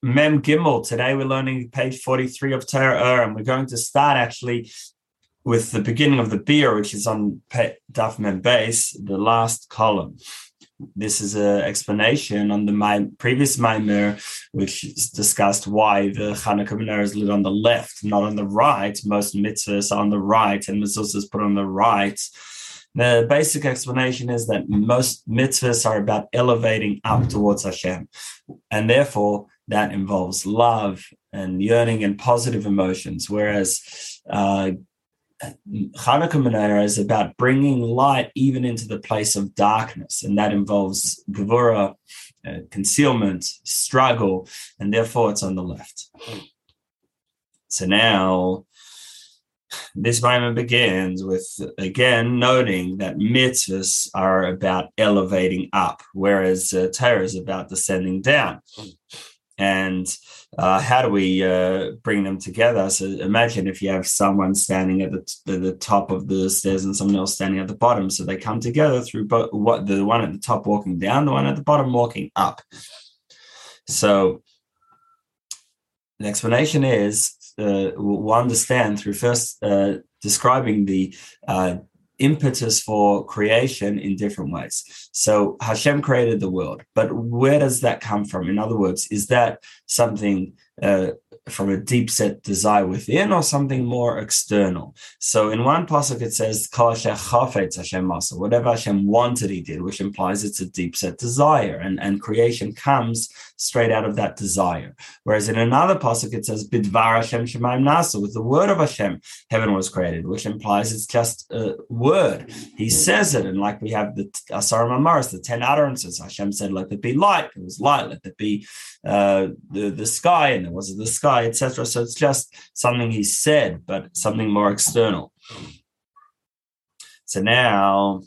Mem Gimel. Today we're learning page 43 of Torah and we're going to start actually with the beginning of the Biur, which is on Daf Mem Beis, the last column. This is an explanation on the my, previous Maamer, which discussed why the Hanukkah menorah is lit on the left, not on the right. Most mitzvahs are on the right, and mezuzah is put on the right. The basic explanation is that most mitzvahs are about elevating up towards Hashem, and therefore that involves love and yearning and positive emotions. Whereas uh, Hanukkah menorah is about bringing light even into the place of darkness, and that involves gevura, uh, concealment, struggle, and therefore it's on the left. So now this moment begins with again noting that mitzvahs are about elevating up, whereas uh, Torah is about descending down. And uh, how do we uh, bring them together? So imagine if you have someone standing at the, the top of the stairs and someone else standing at the bottom. So they come together through bo- what the one at the top walking down, the one at the bottom walking up. So the explanation is uh, will understand through first uh, describing the uh, impetus for creation in different ways. So Hashem created the world, but where does that come from? In other words, is that something uh, from a deep set desire within or something more external. So in one pasuk it says Hashem whatever Hashem wanted he did, which implies it's a deep set desire, and, and creation comes straight out of that desire. Whereas in another pasuk it says Bidvar Hashem Shemaim Nasa, with the word of Hashem, heaven was created, which implies it's just a word. He says it, and like we have the Asarim Amaris, the ten utterances. Hashem said, "Let there be light." It was light. Let there be uh, the the sky, and there was the sky, etc. So it's just something he said, but something more external. So now,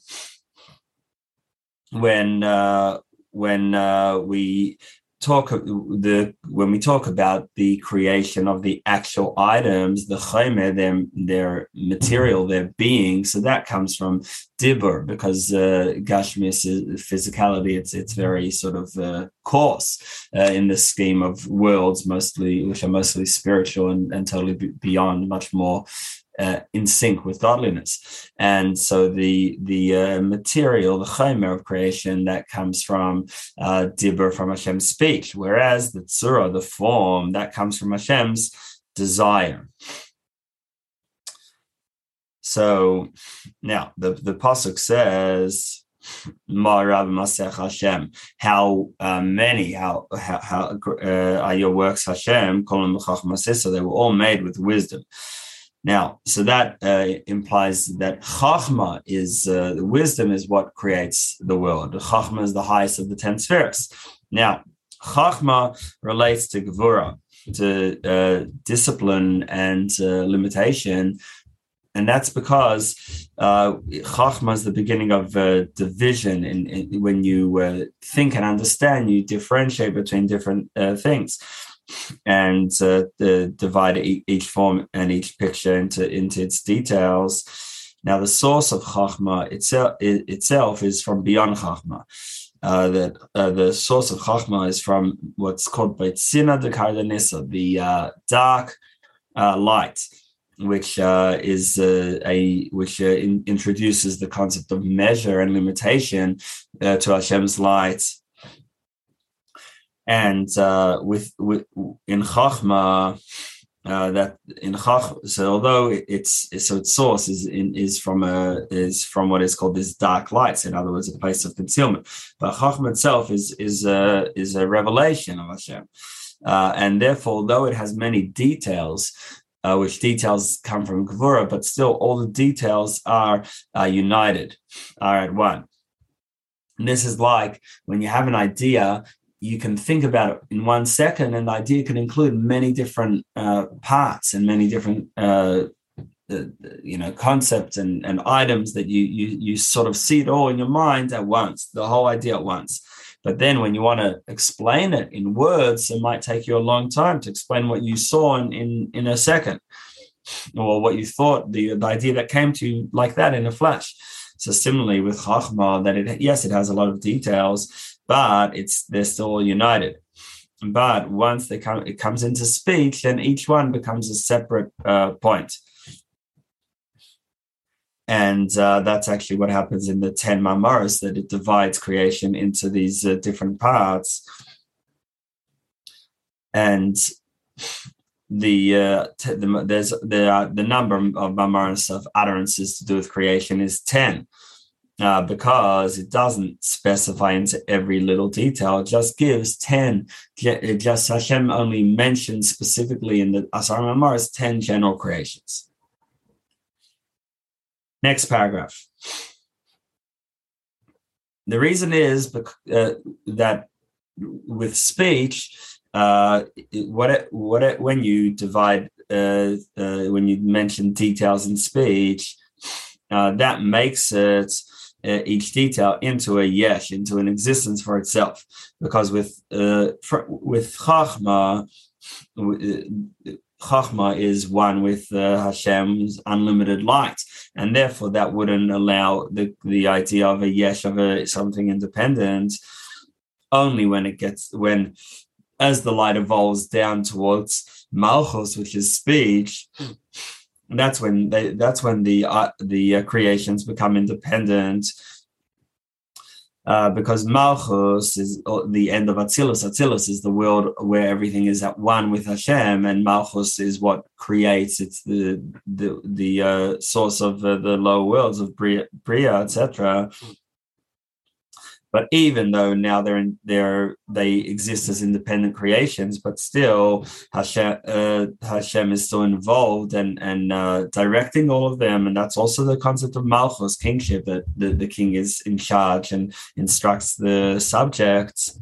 when uh, when uh, we talk the when we talk about the creation of the actual items, the chaymer, their their material, their being. So that comes from dibur because uh, gashmis is physicality. It's it's very sort of uh, coarse uh, in the scheme of worlds, mostly which are mostly spiritual and, and totally beyond, much more uh, in sync with godliness. And so the the uh, material, the chaimer of creation, that comes from uh, dibur, from Hashem's speech, whereas the tzura, the form, that comes from Hashem's desire. So now the, the pasuk says, Hashem. How uh, many, how how, how uh, are your works Hashem? So they were all made with wisdom. Now, so that uh, implies that Chachma is uh, wisdom is what creates the world. Chachma is the highest of the ten spheres. Now, Chachma relates to Gevura, to uh, discipline and uh, limitation. And that's because uh, Chachma is the beginning of uh, division. In, when you uh, think and understand, you differentiate between different things and uh, the, divide each form and each picture into, into its details. Now, the source of Chachma itself, itself is from beyond Chachma. Uh, that uh, the source of Chachma is from what's called Beitzina de Kardanissa, the uh, dark uh, light, which uh, is uh, a which in, introduces the concept of measure and limitation to Hashem's light and uh, with, with in Chachma, uh, that in Chach, so although it's so its source is in, is from a is from what is called this dark lights, in other words, a place of concealment. But Chachma itself is is a is a revelation of Hashem, uh, and therefore, although it has many details, uh, which details come from Gevura, but still all the details are united, are at one. And this is like when you have an idea you can think about it in one second, and the idea can include many different uh, parts and many different uh, you know concepts and, and items that you, you you sort of see it all in your mind at once, the whole idea at once. But then when you want to explain it in words, it might take you a long time to explain what you saw in in, in a second, or what you thought the, the idea that came to you like that in a flash. So similarly with Chachma, that it yes, it has a lot of details, but it's they're still united. But once they come, it comes into speech, then each one becomes a separate uh, point. And uh, that's actually what happens in the 10 Mamaras, that it divides creation into these uh, different parts. And the, uh, t- the there's the, the number of Mamaras of utterances to do with creation is 10 uh, because it doesn't specify into every little detail. It just gives 10, it just Hashem only mentions specifically in the Asar Mamaras 10 general creations. Next paragraph. The reason is uh, that with speech, uh, what what when you divide uh, uh, when you mention details in speech, uh, that makes it uh, each detail into a yesh, into an existence for itself. Because with uh, for, with chachma, chachma is one with Hashem's unlimited light, and therefore that wouldn't allow the the idea of a yesh of a something independent. Only when it gets when as the light evolves down towards malchus, which is speech, that's when they that's when the uh, the uh, creations become independent uh, because Malchus is uh, the end of Atzilus. Atzilus is the world where everything is at one with Hashem, and Malchus is what creates. It's the the the uh, source of uh, the lower worlds of Bria, Bria etc. But even though now they're in, they're they exist as independent creations, but still Hashem uh, Hashem is still involved and and uh, directing all of them, and that's also the concept of Malchus kingship that the, the king is in charge and instructs the subjects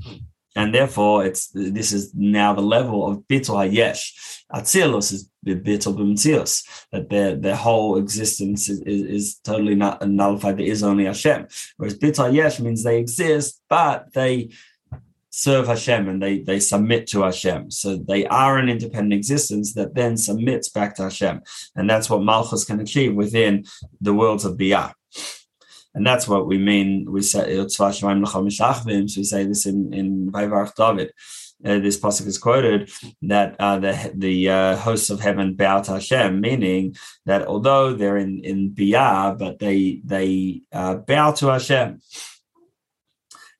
and therefore it's this is now the level of bitul hayesh. Atzilus is bitul b'mtzius, that their their whole existence is, is, is, totally not nullified. There is only Hashem. Whereas bitul hayesh means they exist, but they serve Hashem and they they submit to Hashem. So they are an independent existence that then submits back to Hashem, and that's what Malchus can achieve within the worlds of Biyah. And that's what we mean. We say we say this in in Vayvarach David. Uh, this pasuk is quoted that uh, the the uh, hosts of heaven bow to Hashem, meaning that although they're in in biyah, but they they uh, bow to Hashem.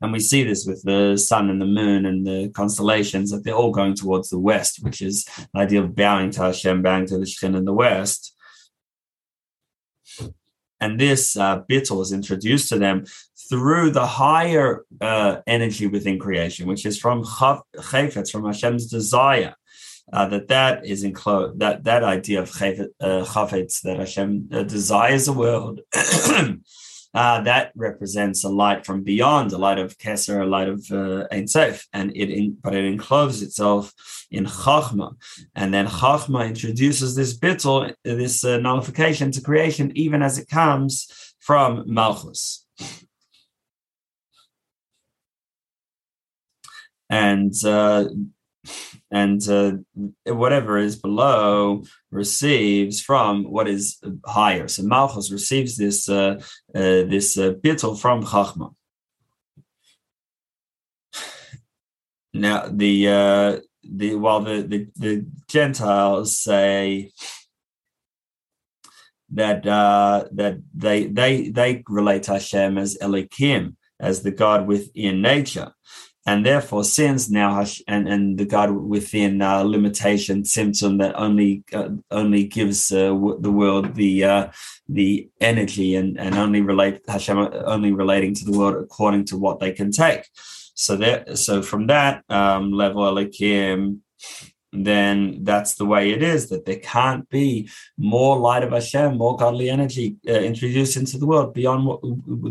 And we see this with the sun and the moon and the constellations that they're all going towards the west, which is the idea of bowing to Hashem, bowing to the Shekhin in the west. And this uh, bittul is introduced to them through the higher uh, energy within creation, which is from chayfetz, from Hashem's desire. Uh, that that is enclosed that that idea of chayfetz, uh, that Hashem uh, desires a world uh, that represents a light from beyond, a light of Keser, a light of uh, Ein Sof, and it in, but it encloses itself in Chachma, and then Chachma introduces this bittul, this uh, nullification to creation, even as it comes from Malchus. And uh, and uh, whatever is below receives from what is higher. So Malchus receives this uh, uh, this uh, bittul from Chachma. Now the uh, the while the, the, the Gentiles say that uh, that they they they relate Hashem as Elokim, as the God within nature and therefore sins now and and the God within uh, limitation symptom that only uh, only gives uh, the world the uh, the energy and and only relate Hashem only relating to the world according to what they can take. So that so from that um, level, Elokim, then that's the way it is that there can't be more light of Hashem, more godly energy uh, introduced into the world beyond what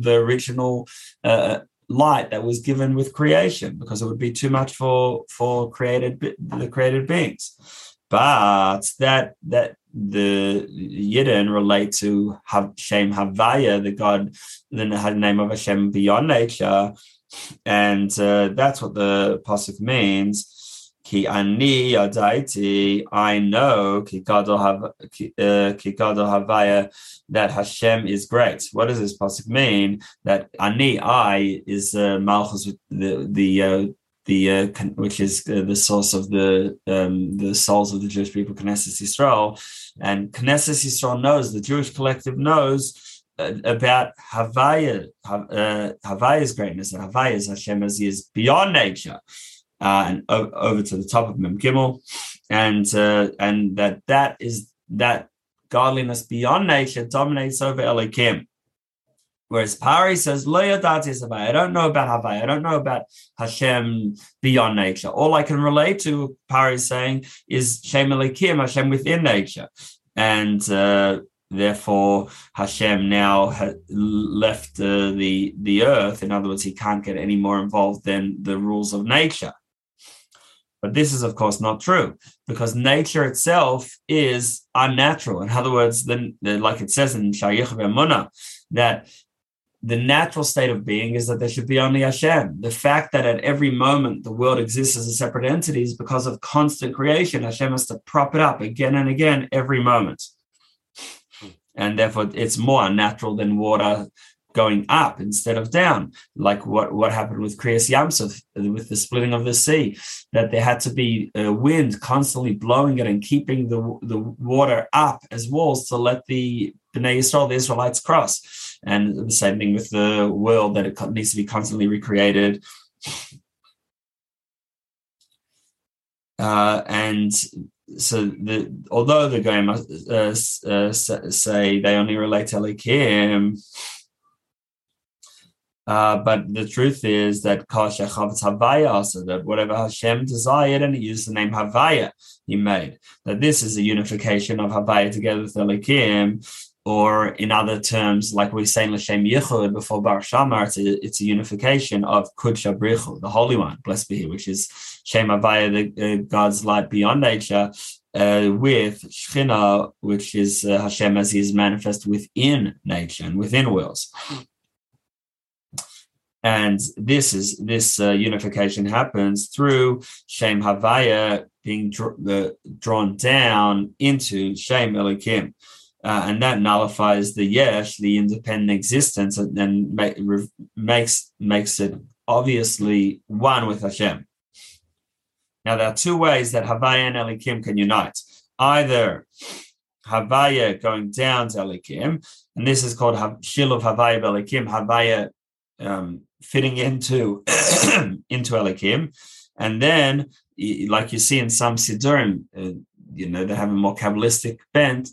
the original uh, light that was given with creation because it would be too much for for created the created beings but that that the Yidden relate to Hashem Havaya, the God, the name of Hashem beyond nature, and uh, that's what the pasuk means. Ki ani adaiti, I know ki gadol uh, havaya that Hashem is great. What does this pasuk mean? That ani I is uh, malchus the the uh, the uh, which is uh, the source of the um, the souls of the Jewish people, Knesset Yisrael, and Knesset Yisrael knows the Jewish collective knows uh, about Havaya, uh, Havaya's greatness, and Havaya's Hashem as he is beyond nature, uh, and o- over to the top of Mem Gimel, and uh, and that that is that godliness beyond nature dominates over Elohim. Whereas Paroh says, I don't know about Havai. I don't know about Hashem beyond nature. All I can relate to, Paroh saying, is Shem Elokim, Hashem within nature. And uh, therefore, Hashem now has left uh, the, the earth. In other words, he can't get any more involved than the rules of nature. But this is, of course, not true because nature itself is unnatural. In other words, then, like it says in Shayich Muna, that the natural state of being is that there should be only Hashem. The fact that at every moment the world exists as a separate entity is because of constant creation. Hashem has to prop it up again and again every moment. And therefore, it's more unnatural than water going up instead of down, like what, what happened with Kriyas Yamsuf, with the splitting of the sea, that there had to be a wind constantly blowing it and keeping the, the water up as walls to let the Bnei Yisrael, the Israelites, cross. And the same thing with the world, that it needs to be constantly recreated. Uh, and so the although the Goyim uh, uh, say they only relate to Elokim, uh, but the truth is that Havaya also, that whatever Hashem desired, and he used the name Havaya, he made. That this is a unification of Havaya together with Elokim, or in other terms, like we say in Lashem Yichud before Bar Shamar, it's a, it's a unification of Kudsha Brichu, the Holy One, blessed be He, which is Shem Havaya, the uh, God's light beyond nature, uh, with Shechina, which is uh, Hashem as He is manifest within nature and within worlds and this is this uh, unification happens through Shem Havaya being dr- drawn down into Shem Elokim. Uh, and that nullifies the yesh, the independent existence, and then make, re- makes makes it obviously one with Hashem. Now there are two ways that Havaya and Elokim can unite. Either Havaya going down to Elokim, and this is called Shiluv Havaya Elokim. Havaya um, fitting into into Elokim, and then like you see in some Siddurim, uh, you know they have a more kabbalistic bent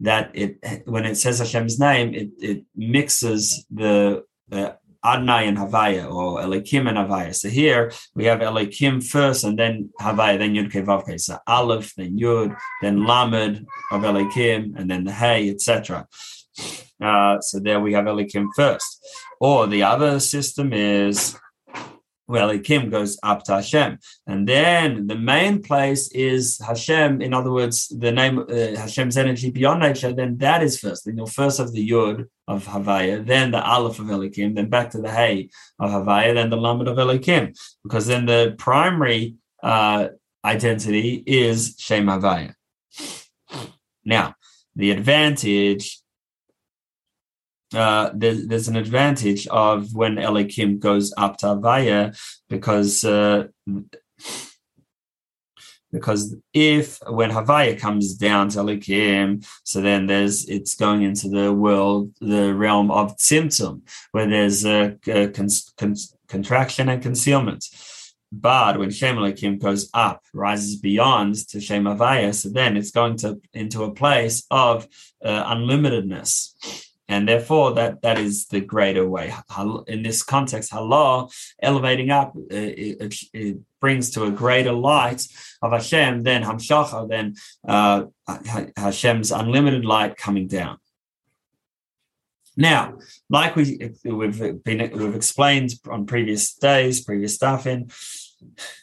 that it when it says Hashem's name, it it mixes the uh, and Havaya or Elokim and Havaya. So here we have Elokim first and then Havaya, then Yud Kei Vav Kei. So Aleph, then Yud, then Lamed of Elokim, and then the Hey, etc. Uh, so there we have Elokim first. Or the other system is well, Elokim goes up to Hashem. And then the main place is Hashem. In other words, the name uh, Hashem's energy beyond nature, then that is first. Then you'll first have the Yud of Havaya, then the Aleph of Elokim, then back to the Hey of Havaya, then the Lamed of Elokim. Because then the primary uh, identity is Shem Havaya. Now, the advantage uh, there's, there's an advantage of when Elokim goes up to Avaya because uh, because if when Havaya comes down to Elokim, so then there's it's going into the world, the realm of Tzimtzum, where there's a, a con, con, contraction and concealment. But when Shem Elokim goes up, rises beyond to Shem Havaya, so then it's going to into a place of uh, unlimitedness and therefore that that is the greater way. In this context halal elevating up uh, it, it, brings to a greater light of hashem than hamshacha than uh, hashem's unlimited light coming down. Now like we we've been we've explained on previous days previous stuff in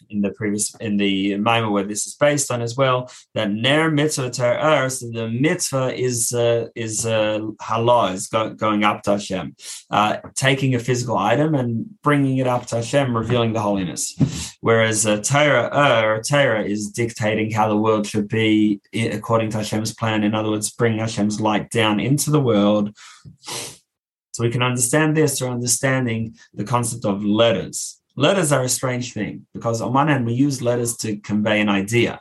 in the previous in the Maamer where this is based on as well that ner mitzvah ter so the mitzvah is uh, is uh, halal is go, going up to Hashem, uh, taking a physical item and bringing it up to Hashem, revealing the holiness. Whereas uh, Torah er, Torah is dictating how the world should be according to Hashem's plan. In other words, bringing Hashem's light down into the world. So we can understand this through understanding the concept of letters letters are a strange thing because on one hand we use letters to convey an idea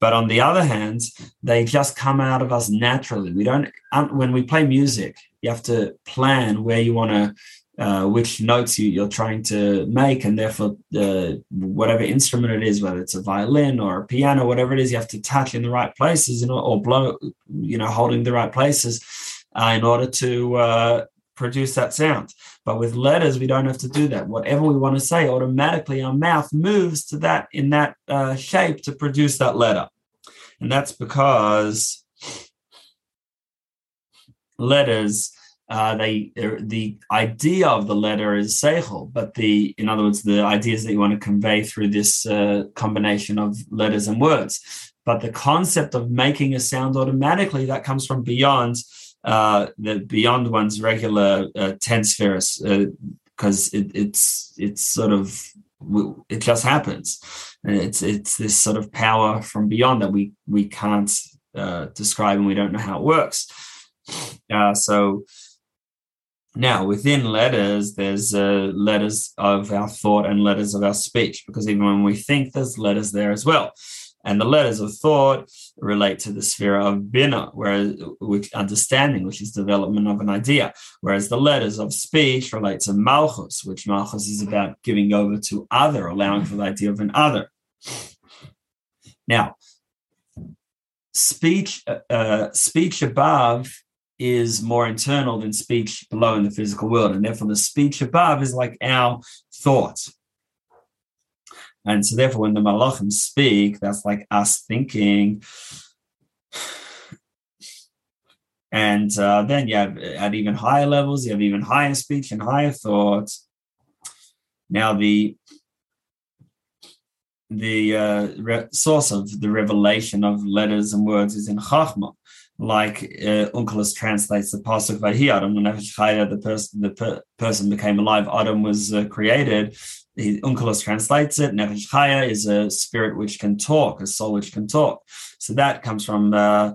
but on the other hand they just come out of us naturally. We don't when we play music you have to plan where you want to uh, which notes you, are trying to make, and therefore, whatever instrument it is, whether it's a violin or a piano, whatever it is, you have to touch in the right places, you know, or blow, you know, holding the right places uh, in order to uh, produce that sound. But with letters, we don't have to do that. Whatever we want to say, automatically our mouth moves to that in that uh, shape to produce that letter, and that's because letters uh, they the idea of the letter is seichel, but the in other words, the ideas that you want to convey through this uh, combination of letters and words. But the concept of making a sound automatically that comes from beyond uh, the beyond one's regular uh, ten spheres, because uh, it, it's it's sort of it just happens. It's it's this sort of power from beyond that we we can't uh, describe and we don't know how it works. Uh, so now, within letters, there's uh, letters of our thought and letters of our speech, because even when we think, there's letters there as well. And the letters of thought relate to the sphere of bina, whereas which understanding, which is development of an idea, whereas the letters of speech relate to malchus, which malchus is about giving over to other, allowing for the idea of an other. Now, speech, uh, uh speech above is more internal than speech below in the physical world. And therefore, the speech above is like our thoughts. And so, therefore, when the malachim speak, that's like us thinking. And uh, then you have at even higher levels, you have even higher speech and higher thoughts. Now, the the uh, re- source of the revelation of letters and words is in Chachma like uh, Onkelos translates the pasuk Vahi Adam Nefesh Chaya, the person the per- person became alive. Adam was uh, created. He, Onkelos translates it. Nefesh Chaya is a spirit which can talk, a soul which can talk. So that comes from uh,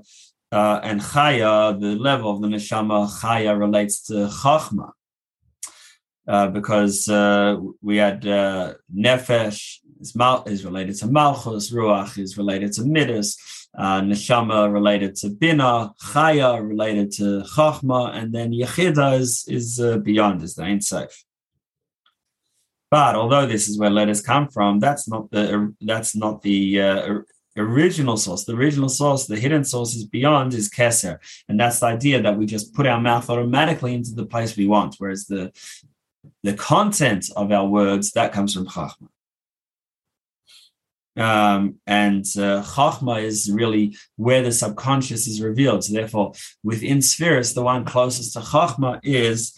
uh, and Chaya, the level of the neshama. Chaya relates to Chachma. Uh, because uh, we had uh, nefesh is, mal- is related to malchus, ruach is related to midas, uh, neshama related to bina, chaya related to chachma, and then yechida is, is beyond, is the Ein Sof. But although this is where letters come from, that's not the that's not the uh, original source. The original source, the hidden source is beyond is keser, and that's the idea that we just put our mouth automatically into the place we want, whereas the the content of our words that comes from chachma. Um, and uh, Chachma is really where the subconscious is revealed. So therefore, within spheres, the one closest to Chachma is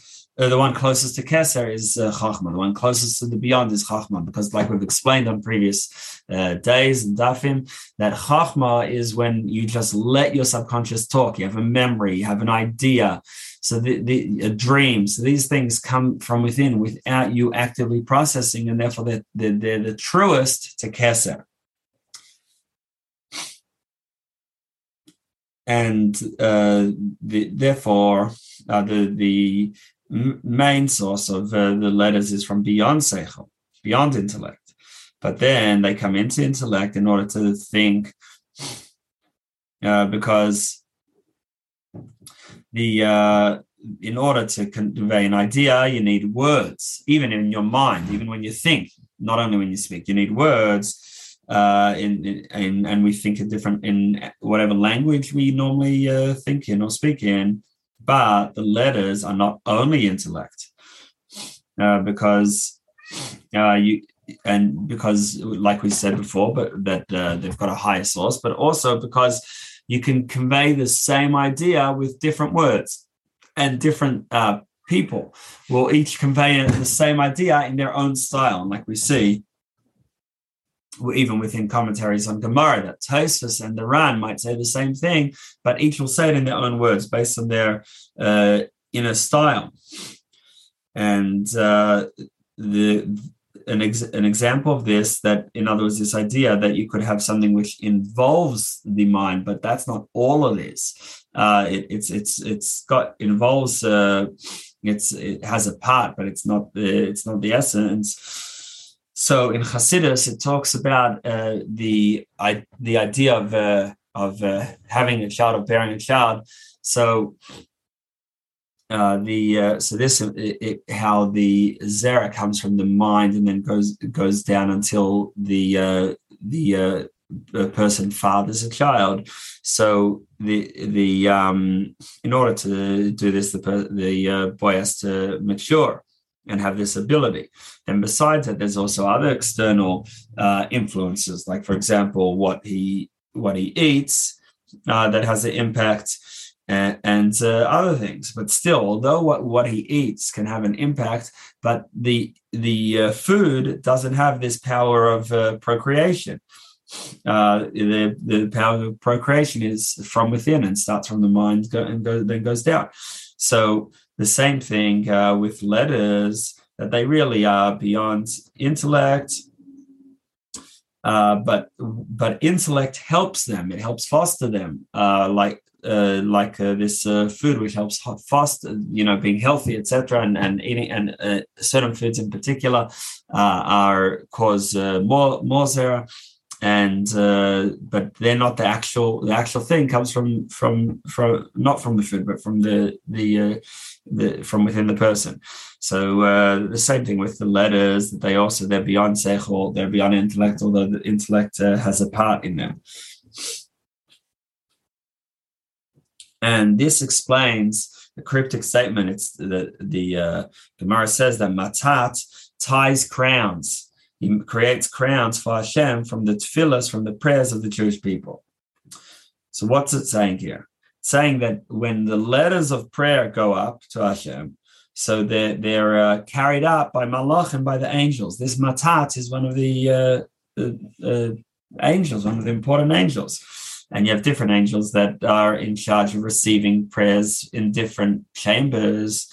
the one closest to Keser is uh, Chachma. The one closest to the beyond is Chachma, because like we've explained on previous uh, days and dafim, that Chachma is when you just let your subconscious talk. You have a memory, you have an idea. So the, the uh, dreams, these things come from within without you actively processing, and therefore they're, they're, they're the truest to Keser. and uh, the, therefore uh, the the main source of uh, the letters is from beyond seichel, beyond intellect. But then they come into intellect in order to think, uh, because the uh, in order to convey an idea, you need words, even in your mind, even when you think. Not only when you speak, you need words uh, in, in, and we think it different in whatever language we normally uh, think in or speak in. But the letters are not only intellect, uh, because uh, you and because, like we said before, but that uh, they've got a higher source, but also because you can convey the same idea with different words and different uh, people will each convey the same idea in their own style. And like we see, even within commentaries on Gemara, that Tosfos and the Ran might say the same thing, but each will say it in their own words based on their uh, inner style. And uh, the an, ex- an example of this that in other words this idea that you could have something which involves the mind but that's not all it is uh, it, it's it's it's got involves uh, it's it has a part but it's not the it's not the essence So in Hasidus, it talks about uh, the I, the idea of uh, of uh, having a child, of bearing a child. So uh, the uh, so this it, it, how the zera comes from the mind and then goes goes down until the uh, the uh, person fathers a child. So the the um, in order to do this, the the uh, boy has to mature and have this ability. And besides that, there's also other external uh, influences, like for example, what he what he eats uh, that has an impact. And, and uh, other things, but still, although what, what he eats can have an impact, but the the uh, food doesn't have this power of uh, procreation uh, the the power of procreation is from within and starts from the mind and go, then goes down. So the same thing uh, with letters that they really are beyond intellect. Uh, but but intellect helps them. It helps foster them. Uh, like uh, like uh, this uh, food which helps foster you know being healthy etc and, and eating and certain foods in particular are cause more more zera and uh, but they're not the actual the actual thing comes from from from not from the food but from the the uh, the from within the person. So uh, the same thing with the letters that they also they're beyond sechel they're beyond intellect although the intellect uh, has a part in them. And this explains the cryptic statement. It's the the uh, Gemara says that matat ties crowns he creates crowns for Hashem from the tefillahs, from the prayers of the Jewish people. So what's it saying here? It's saying that when the letters of prayer go up to Hashem, so they're, they're uh, carried up by Malach and by the angels. This Matat is one of the uh, uh, angels, one of the important angels. And you have different angels that are in charge of receiving prayers in different chambers.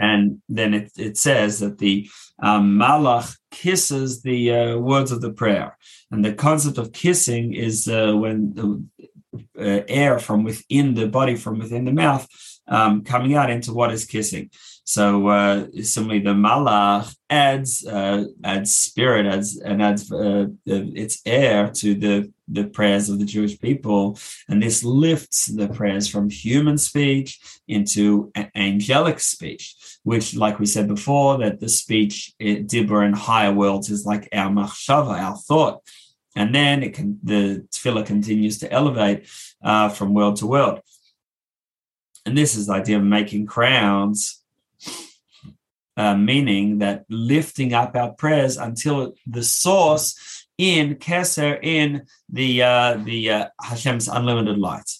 And then it, it says that the um, Malach kisses the uh, words of the prayer. And the concept of kissing is uh, when the uh, air from within the body, from within the mouth, um, coming out into what is kissing. So uh, the malach adds uh, adds spirit, adds and adds uh, its air to the the prayers of the Jewish people, and this lifts the prayers from human speech into angelic speech, which, like we said before, that the speech it, dibur in higher worlds is like our machshava, our thought, and then it can the tefillah continues to elevate uh, from world to world, and this is the idea of making crowns uh, meaning that lifting up our prayers until the source in Keser, in the uh, the uh, Hashem's unlimited light.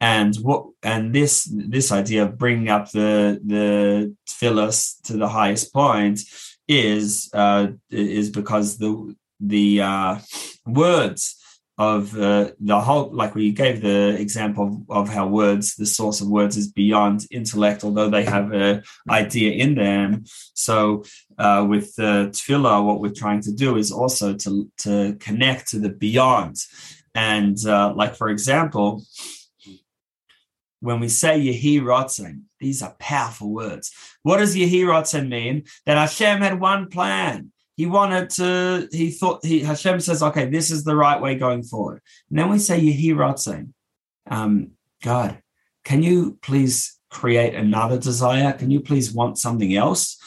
And what and this this idea of bringing up the the tefillas to the highest point is uh, is because the the uh, words of uh, the whole like we gave the example of, of, how words the source of words is beyond intellect although they have an idea in them so uh, with the tefillah what we're trying to do is also to to connect to the beyond and uh, like for example when we say Yehi Ratzon, these are powerful words. What does Yehi Ratzon mean? That Hashem had one plan he wanted to, he thought, he Hashem says, okay, this is the right way going forward. And then we say, Yehi um, God, can you please create another desire? Can you please want something else?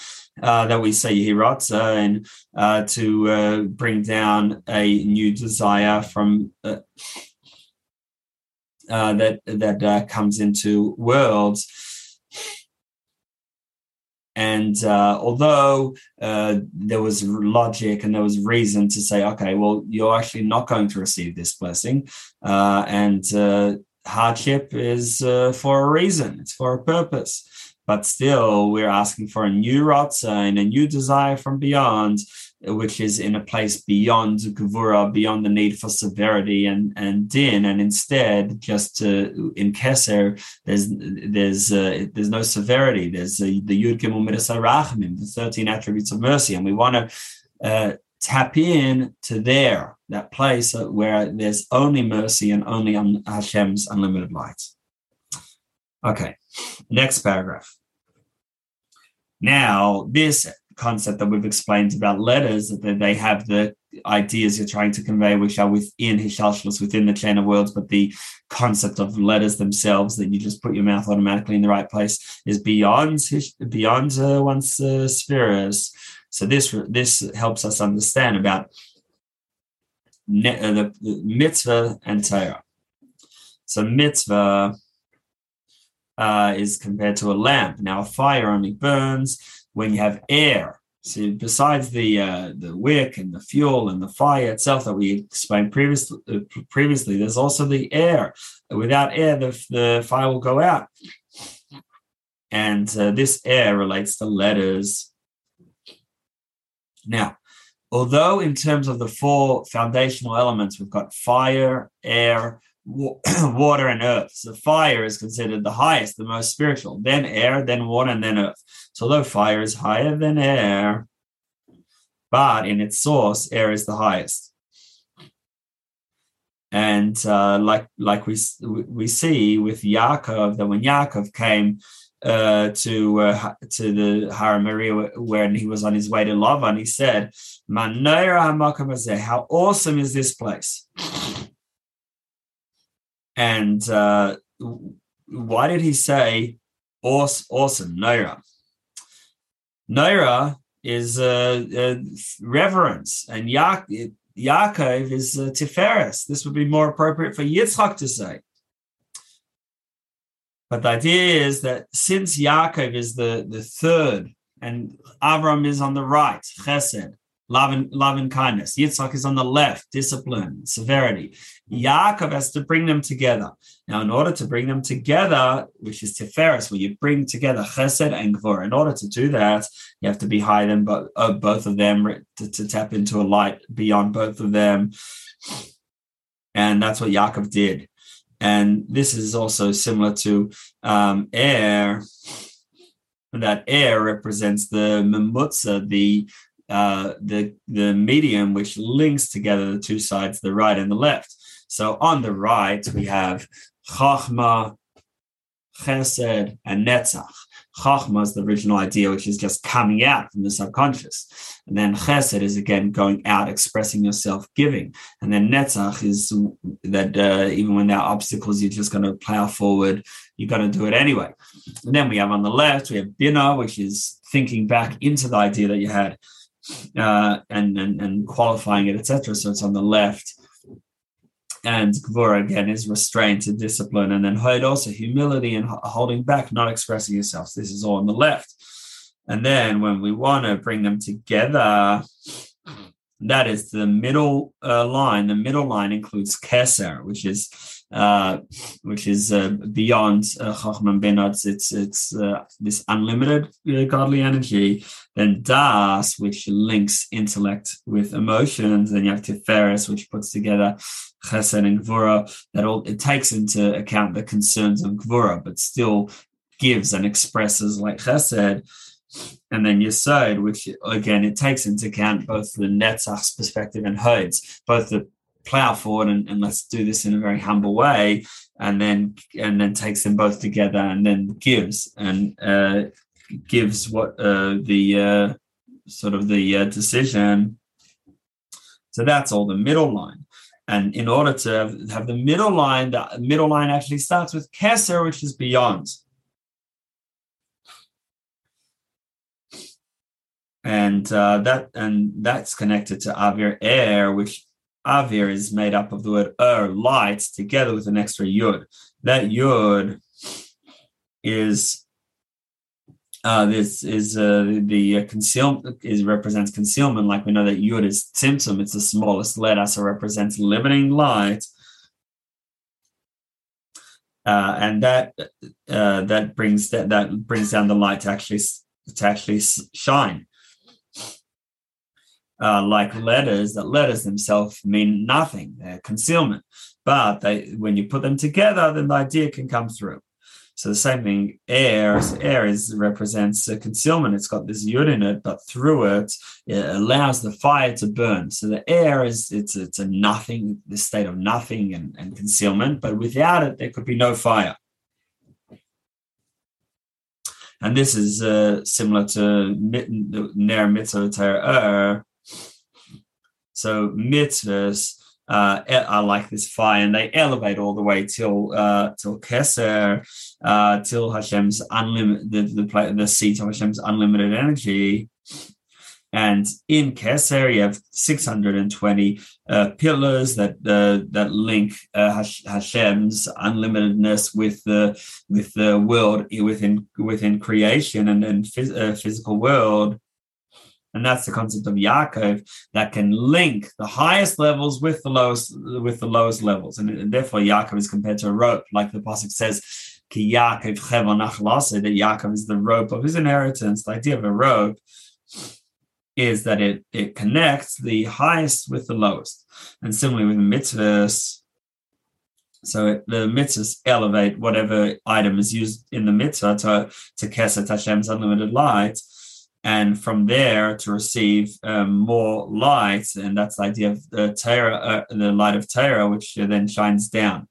Uh, that we say Yehi and uh, to uh, bring down a new desire from uh, uh, that that uh, comes into worlds and uh, although uh, there was logic and there was reason to say, okay, well, you're actually not going to receive this blessing, uh, and uh, hardship is uh, for a reason, it's for a purpose. But still, we're asking for a new rotza and a new desire from beyond which is in a place beyond Gevura, beyond the need for severity and, and din, and instead just to, in Keser, there's there's uh, there's no severity. There's uh, the Yud Gimel the thirteen attributes of mercy, and we want to uh, tap in to there, that place where there's only mercy and only Hashem's unlimited light. Okay, next paragraph. Now, this concept that we've explained about letters, that they have the ideas you're trying to convey, which are within Hishalshalos, within the chain of worlds, but the concept of letters themselves, that you just put your mouth automatically in the right place, is beyond beyond uh, one's uh, spheres. So this this helps us understand about ne- uh, the, the mitzvah and Torah. So mitzvah uh, is compared to a lamp. Now a fire only burns when you have air. So besides the uh, the wick and the fuel and the fire itself that we explained previously, uh, previously, there's also the air. Without air, the, the fire will go out. And uh, this air relates to letters. Now, although in terms of the four foundational elements, we've got fire, air, water and earth. So fire is considered the highest, the most spiritual, then air, then water, and then earth. So although fire is higher than air, but in its source, air is the highest. And uh, like like we we see with Yaakov that when Yaakov came uh, to uh, to the Har Moriah when he was on his way to Lavan, he said, How awesome is this place! And uh, why did he say awesome, Naira? Naira is uh, uh, reverence, and ya- Yaakov is uh, Tiferes. This would be more appropriate for Yitzchak to say. But the idea is that since Yaakov is the, the third and Avram is on the right, Chesed, love and love and kindness. Yitzhak is on the left, discipline, severity. Yaakov has to bring them together. Now, in order to bring them together, which is Tiferes, where you bring together Chesed and Gvor, in order to do that, you have to be higher than bo- uh, both of them to, to tap into a light beyond both of them. And that's what Yaakov did. And this is also similar to um, air. That air represents the memutza, the uh, the the medium which links together the two sides, the right and the left. So on the right we have chachma, chesed, and netzach. Chachma is the original idea, which is just coming out from the subconscious. And then chesed is again going out, expressing yourself, giving. And then netzach is that uh, even when there are obstacles, you're just going to plow forward. You're going to do it anyway. And then we have on the left, we have bina, which is thinking back into the idea that you had uh, and, and, and qualifying it, etc. So it's on the left. And Gvura again is restraint and discipline. And then Hod also humility and holding back, not expressing yourself. This is all on the left. And then when we want to bring them together, that is the middle uh, line. The middle line includes Keser, which is uh, which is uh, beyond uh. It's it's uh, this unlimited uh, godly energy. Then Das, which links intellect with emotions. Then you have Tiferes, which puts together Chesed and Gvura. That all it takes into account the concerns of Gvura, but still gives and expresses like Chesed. And then Yesod, which again it takes into account both the Netzach's perspective and Hod's, both the plow forward and, and let's do this in a very humble way. And then and then takes them both together and then gives and uh, gives what uh, the uh, sort of the uh, decision. So that's all the middle line. And in order to have, the middle line the middle line actually starts with keser which is beyond. And uh, that and that's connected to avir air, which Avir is made up of the word er, light, together with an extra yud. That yud is uh, this is uh, the uh, concealment is represents concealment. Like we know that yud is tzimtzum; it's the smallest letter, so represents limiting light. Uh, and that uh, that brings that that brings down the light to actually to actually shine uh, like letters, that letters themselves mean nothing, they're concealment. But they, when you put them together, then the idea can come through. So the same thing, air, air is represents a concealment. It's got this yud in it, but through it, it allows the fire to burn. So the air is it's it's a nothing, the state of nothing and, and concealment. But without it, there could be no fire. and this is uh, similar to ner mitzvah So mitzvahs uh, are like this fire, and they elevate all the way till uh, till Keser, uh, till Hashem's unlimited the, the the seat of Hashem's unlimited energy. And in Keser, you have 620 uh, pillars that uh, that link uh, Hashem's unlimitedness with the with the world within within creation and and phys- uh, physical world. And that's the concept of Yaakov that can link the highest levels with the lowest with the lowest levels, and, and therefore Yaakov is compared to a rope, like the pasuk says. Ki Yaakov that Yaakov is the rope of his inheritance. The idea of a rope is that it it connects the highest with the lowest. And similarly with the mitzvahs, so the mitzvahs elevate whatever item is used in the mitzvah to, to Keser Hashem's unlimited light. And from there to receive um, more light, and that's the idea of the Torah, uh, the light of Torah, which then shines down.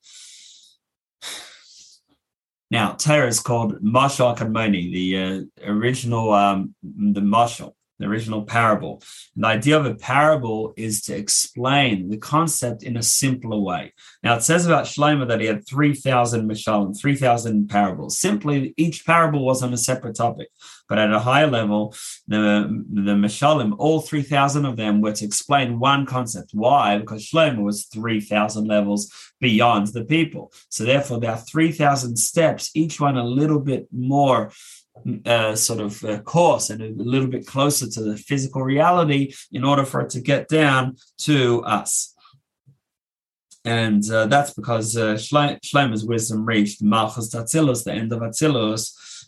Now, Torah is called Mashal Kadmoni, the uh, original, um, the Mashal the original parable. And the idea of a parable is to explain the concept in a simpler way. Now, it says about Shlomo that he had 3,000 mishalim, 3,000 parables. Simply, each parable was on a separate topic. But at a higher level, the, the mishalim, all 3,000 of them were to explain one concept. Why? Because Shlomo was 3,000 levels beyond the people. So therefore, there are 3,000 steps, each one a little bit more uh, sort of uh, coarse and a little bit closer to the physical reality in order for it to get down to us. And uh, that's because uh, Shlomo's wisdom reached Malchus Atzilus, the end of Atzilus,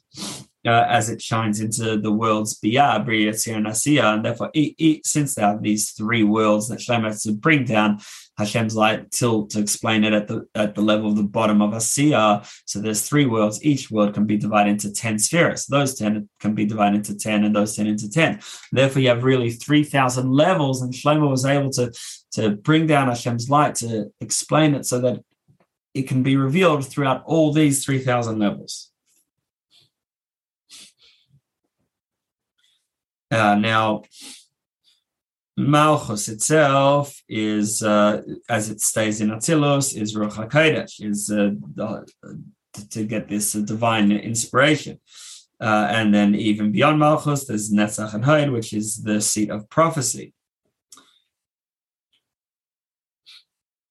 uh, as it shines into the world's Biyah, Bria, and Asiya. And therefore, it, it, since there are these three worlds that Shlomo has to bring down, Hashem's light till to explain it at the at the level of the bottom of a Asiya. So there's three worlds. Each world can be divided into 10 spheres. Those 10 can be divided into 10 and those 10 into 10. Therefore, you have really 3,000 levels. And Shlomo was able to, to bring down Hashem's light to explain it so that it can be revealed throughout all these 3,000 levels. Uh, now, Malchus itself is, uh, as it stays in Atzilus, is Ruach HaKodesh, is uh, the, to get this uh, divine inspiration. Uh, and then even beyond Malchus, there's Netzach and Hod, which is the seat of prophecy.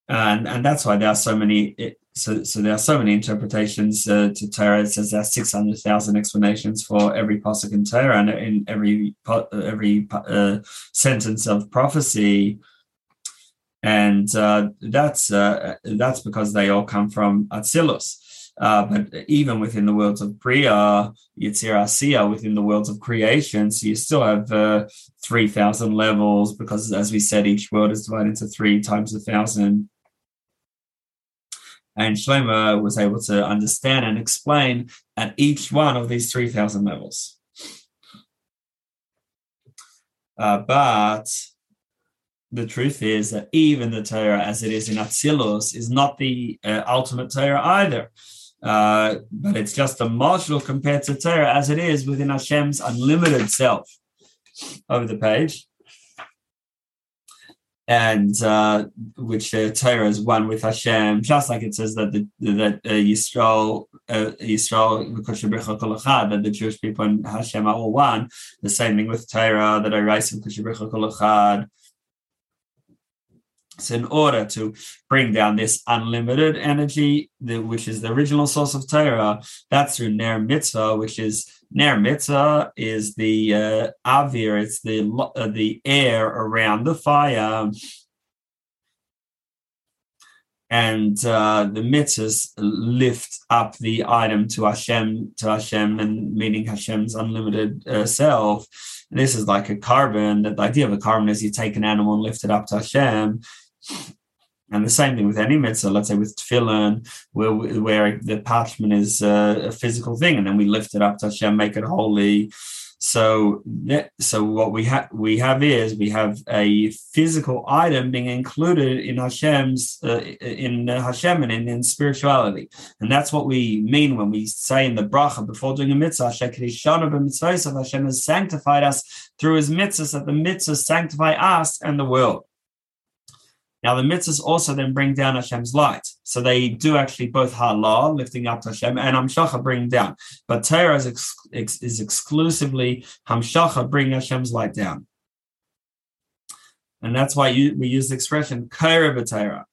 And, and that's why there are so many so, so there are so many interpretations uh, to Torah. It says there are six hundred thousand explanations for every pasuk in Torah, and in every every uh, sentence of prophecy, and uh, that's uh, that's because they all come from Atzilus. Uh, but even within the worlds of Bria, Yitzir Asiya, within the worlds of creation, so you still have uh, 3,000 levels because, as we said, each world is divided into three times a thousand and Shlomo was able to understand and explain at each one of these 3,000 levels. Uh, but the truth is that even the Torah, as it is in Atzilus, is not the uh, ultimate Torah either. Uh, but it's just a module compared to Torah as it is within Hashem's unlimited self. Over the page and uh, which uh, Torah is one with Hashem, just like it says that the, that uh, Yisrael, uh, Yisrael, that the Jewish people and Hashem are all one. The same thing with Torah that I rise from Echad. So, in order to bring down this unlimited energy, the, which is the original source of Torah, that's through Ner Mitzvah, which is Ner mitzvah is the uh, avir, it's the uh, the air around the fire, and uh, the mitzvahs lift up the item to Hashem, to Hashem, and meaning Hashem's unlimited uh, self. And this is like a korban. The idea of a korban is you take an animal and lift it up to Hashem. And the same thing with any mitzvah, let's say with tefillin, where, where the parchment is a, a, physical thing, and then we lift it up to Hashem, make it holy. So, so what we have we have is we have a physical item being included in Hashem's uh, in Hashem and in, in, spirituality, and that's what we mean when we say in the bracha before doing a mitzvah, Hashem has sanctified us through His mitzvahs, that the mitzvahs sanctify us and the world. Now the mitzvahs also then bring down Hashem's light. So they do actually both ha'alah, lifting up Hashem, and hamshacha bringing down. But Torah is, ex- ex- is exclusively hamshacha, bringing Hashem's light down. And that's why you, we use the expression kaira b'Torah,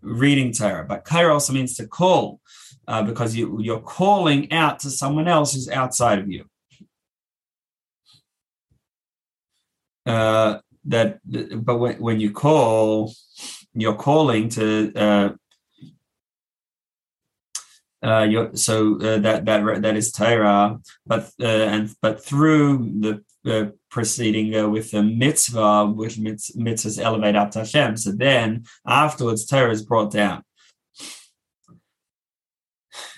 reading Torah. But kaira also means to call, uh, because you, you're calling out to someone else who's outside of you. Uh, that, but when, when you call, you're calling to uh, uh, you're, so uh, that that that is Torah, but uh, and but through the uh, proceeding uh, with the mitzvah, which mitz, mitzvahs elevate up to Hashem. So then afterwards, Torah is brought down.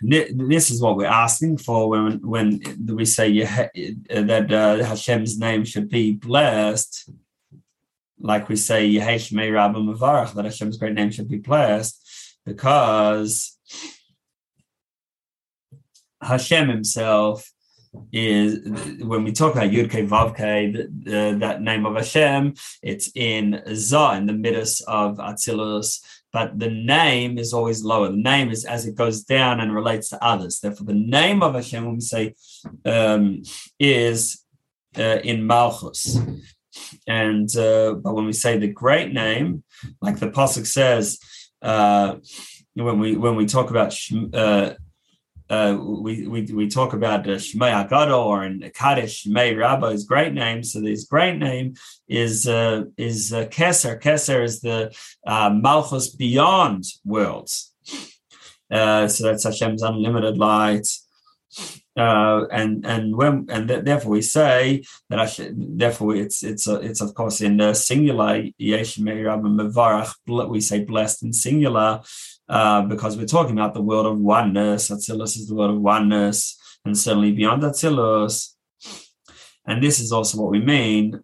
This is what we're asking for when when we say that uh, Hashem's name should be blessed like we say, Yehei Shmei Rabba Mavarach, that Hashem's great name should be blessed, because Hashem himself is when we talk about Yud Kei Vav Kei, that name of Hashem, it's in Zah, in the midst of Atzilus, but the name is always lower. The name is as it goes down and relates to others. Therefore, the name of Hashem, when we say, um, is uh, in Malchus. And uh, but when we say the great name, like the pasuk says, uh, when we when we talk about uh, uh, we, we we talk about uh, Shmei Agado or in Kaddish Shmei Rabba's great name. So this great name is uh, is uh, Keser. Keser is the uh, Malchus beyond worlds. Uh, so that's Hashem's unlimited light. Uh, and and when and th- therefore we say that should, therefore it's it's a, it's of course in the singular we say blessed in singular uh, because we're talking about the world of oneness Atzilus is the world of oneness and certainly beyond Atzilus and this is also what we mean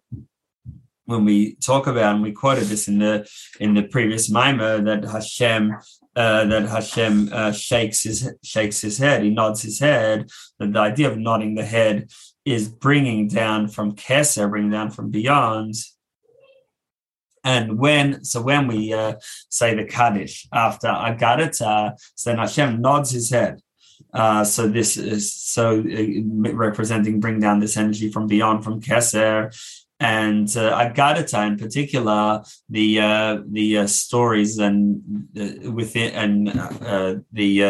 when we talk about and we quoted this in the in the previous Maamer that Hashem uh, that Hashem uh, shakes his shakes his head, he nods his head. That the idea of nodding the head is bringing down from Keser, bringing down from beyond. And when so when we uh, say the Kaddish after Agadata, so then Hashem nods his head. Uh, so this is so uh, representing bring down this energy from beyond from Keser and uh, Agadata in particular, the uh, the uh, stories and uh, within and uh, the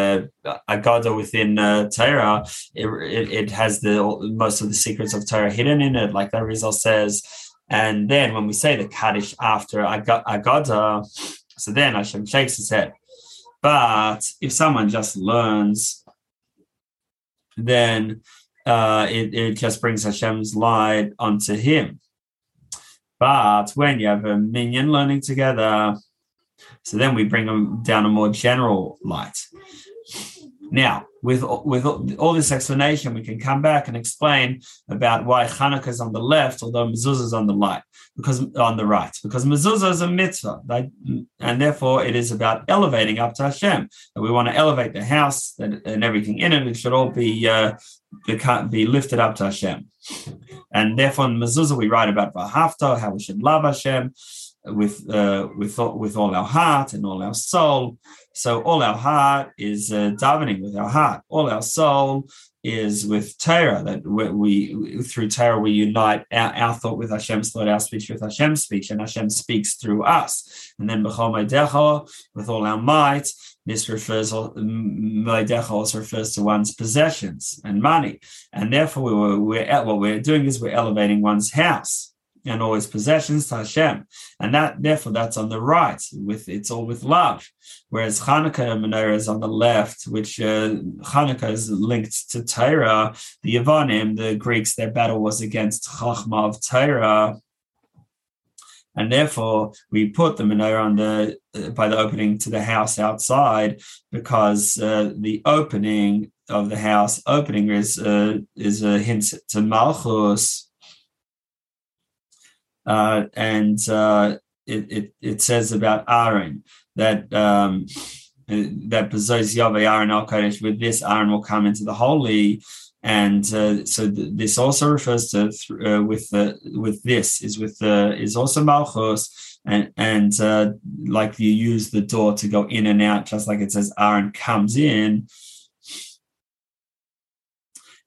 uh, Agada within uh, Torah, it, it, it, has the most of the secrets of Torah hidden in it, like the Arizal says. And then when we say the Kaddish after Agada, so then Hashem shakes his head. But if someone just learns, then it, it just brings Hashem's light onto him but when you have a minyan learning together, so then we bring them down a more general light. Now, with with all this explanation, we can come back and explain about why Hanukkah is on the left, although mezuzah is on the right, because on the right, because mezuzah is a mitzvah, and therefore it is about elevating up to Hashem. And we want to elevate the house and, and everything in it. It should all be uh, be lifted up to Hashem. And therefore, in mezuzah, we write about V'ahavta, how we should love Hashem with uh, with with all our heart and all our soul. So all our heart is uh, davening with our heart. All our soul is with Torah. That we, we through Torah we unite our, our thought with Hashem's thought, our speech with Hashem's speech, and Hashem speaks through us. And then b'chol with all our might this refers, Me'odecha also refers to one's possessions and money. And therefore, we were, we're, what we're doing is we're elevating one's house and all his possessions to Hashem. And that, therefore, that's on the right. With It's all with love. Whereas Hanukkah menorah is on the left, which uh, Hanukkah is linked to Torah. The Yavanim, the Greeks, their battle was against Chachma of Torah and therefore we put the menorah on the uh, by the opening to the house outside because uh, the opening of the house opening is uh, is a hint to Malchus, uh, and uh, it, it, it says about Aaron that um, that Bezos yavo Aaron Al Kodesh with this Aaron will come into the holy, and uh, so th- this also refers to th- uh, with the with this is with the is also Malchus and and uh, like you use the door to go in and out, just like it says Aaron comes in.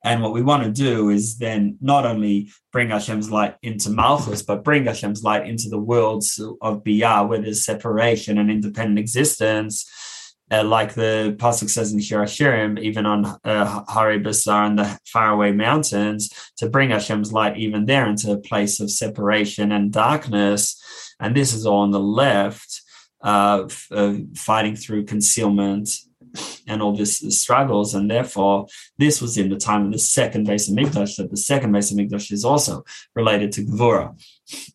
And what we want to do is then not only bring Hashem's light into Malchus, but bring Hashem's light into the worlds of Biyah, where there's separation and independent existence. Uh, like the pasuk says in Shir Hashirim, even on uh, Hari Basar and the faraway mountains, to bring Hashem's light even there into a place of separation and darkness. And this is all on the left, uh, uh fighting through concealment and all this struggles. And therefore, this was in the time of the second base of Mikdash, that the second base of Mikdash is also related to Gvura,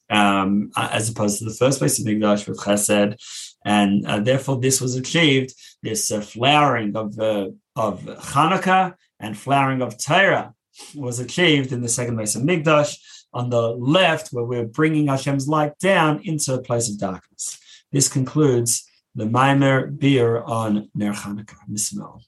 um, as opposed to the first base of Mikdash with Chesed. And uh, therefore, this was achieved, this uh, flowering of, uh, of Hanukkah and flowering of Torah was achieved in the second base of Mikdash on the left, where we're bringing Hashem's light down into a place of darkness. This concludes the Maamer Biur on Ner. Mismol.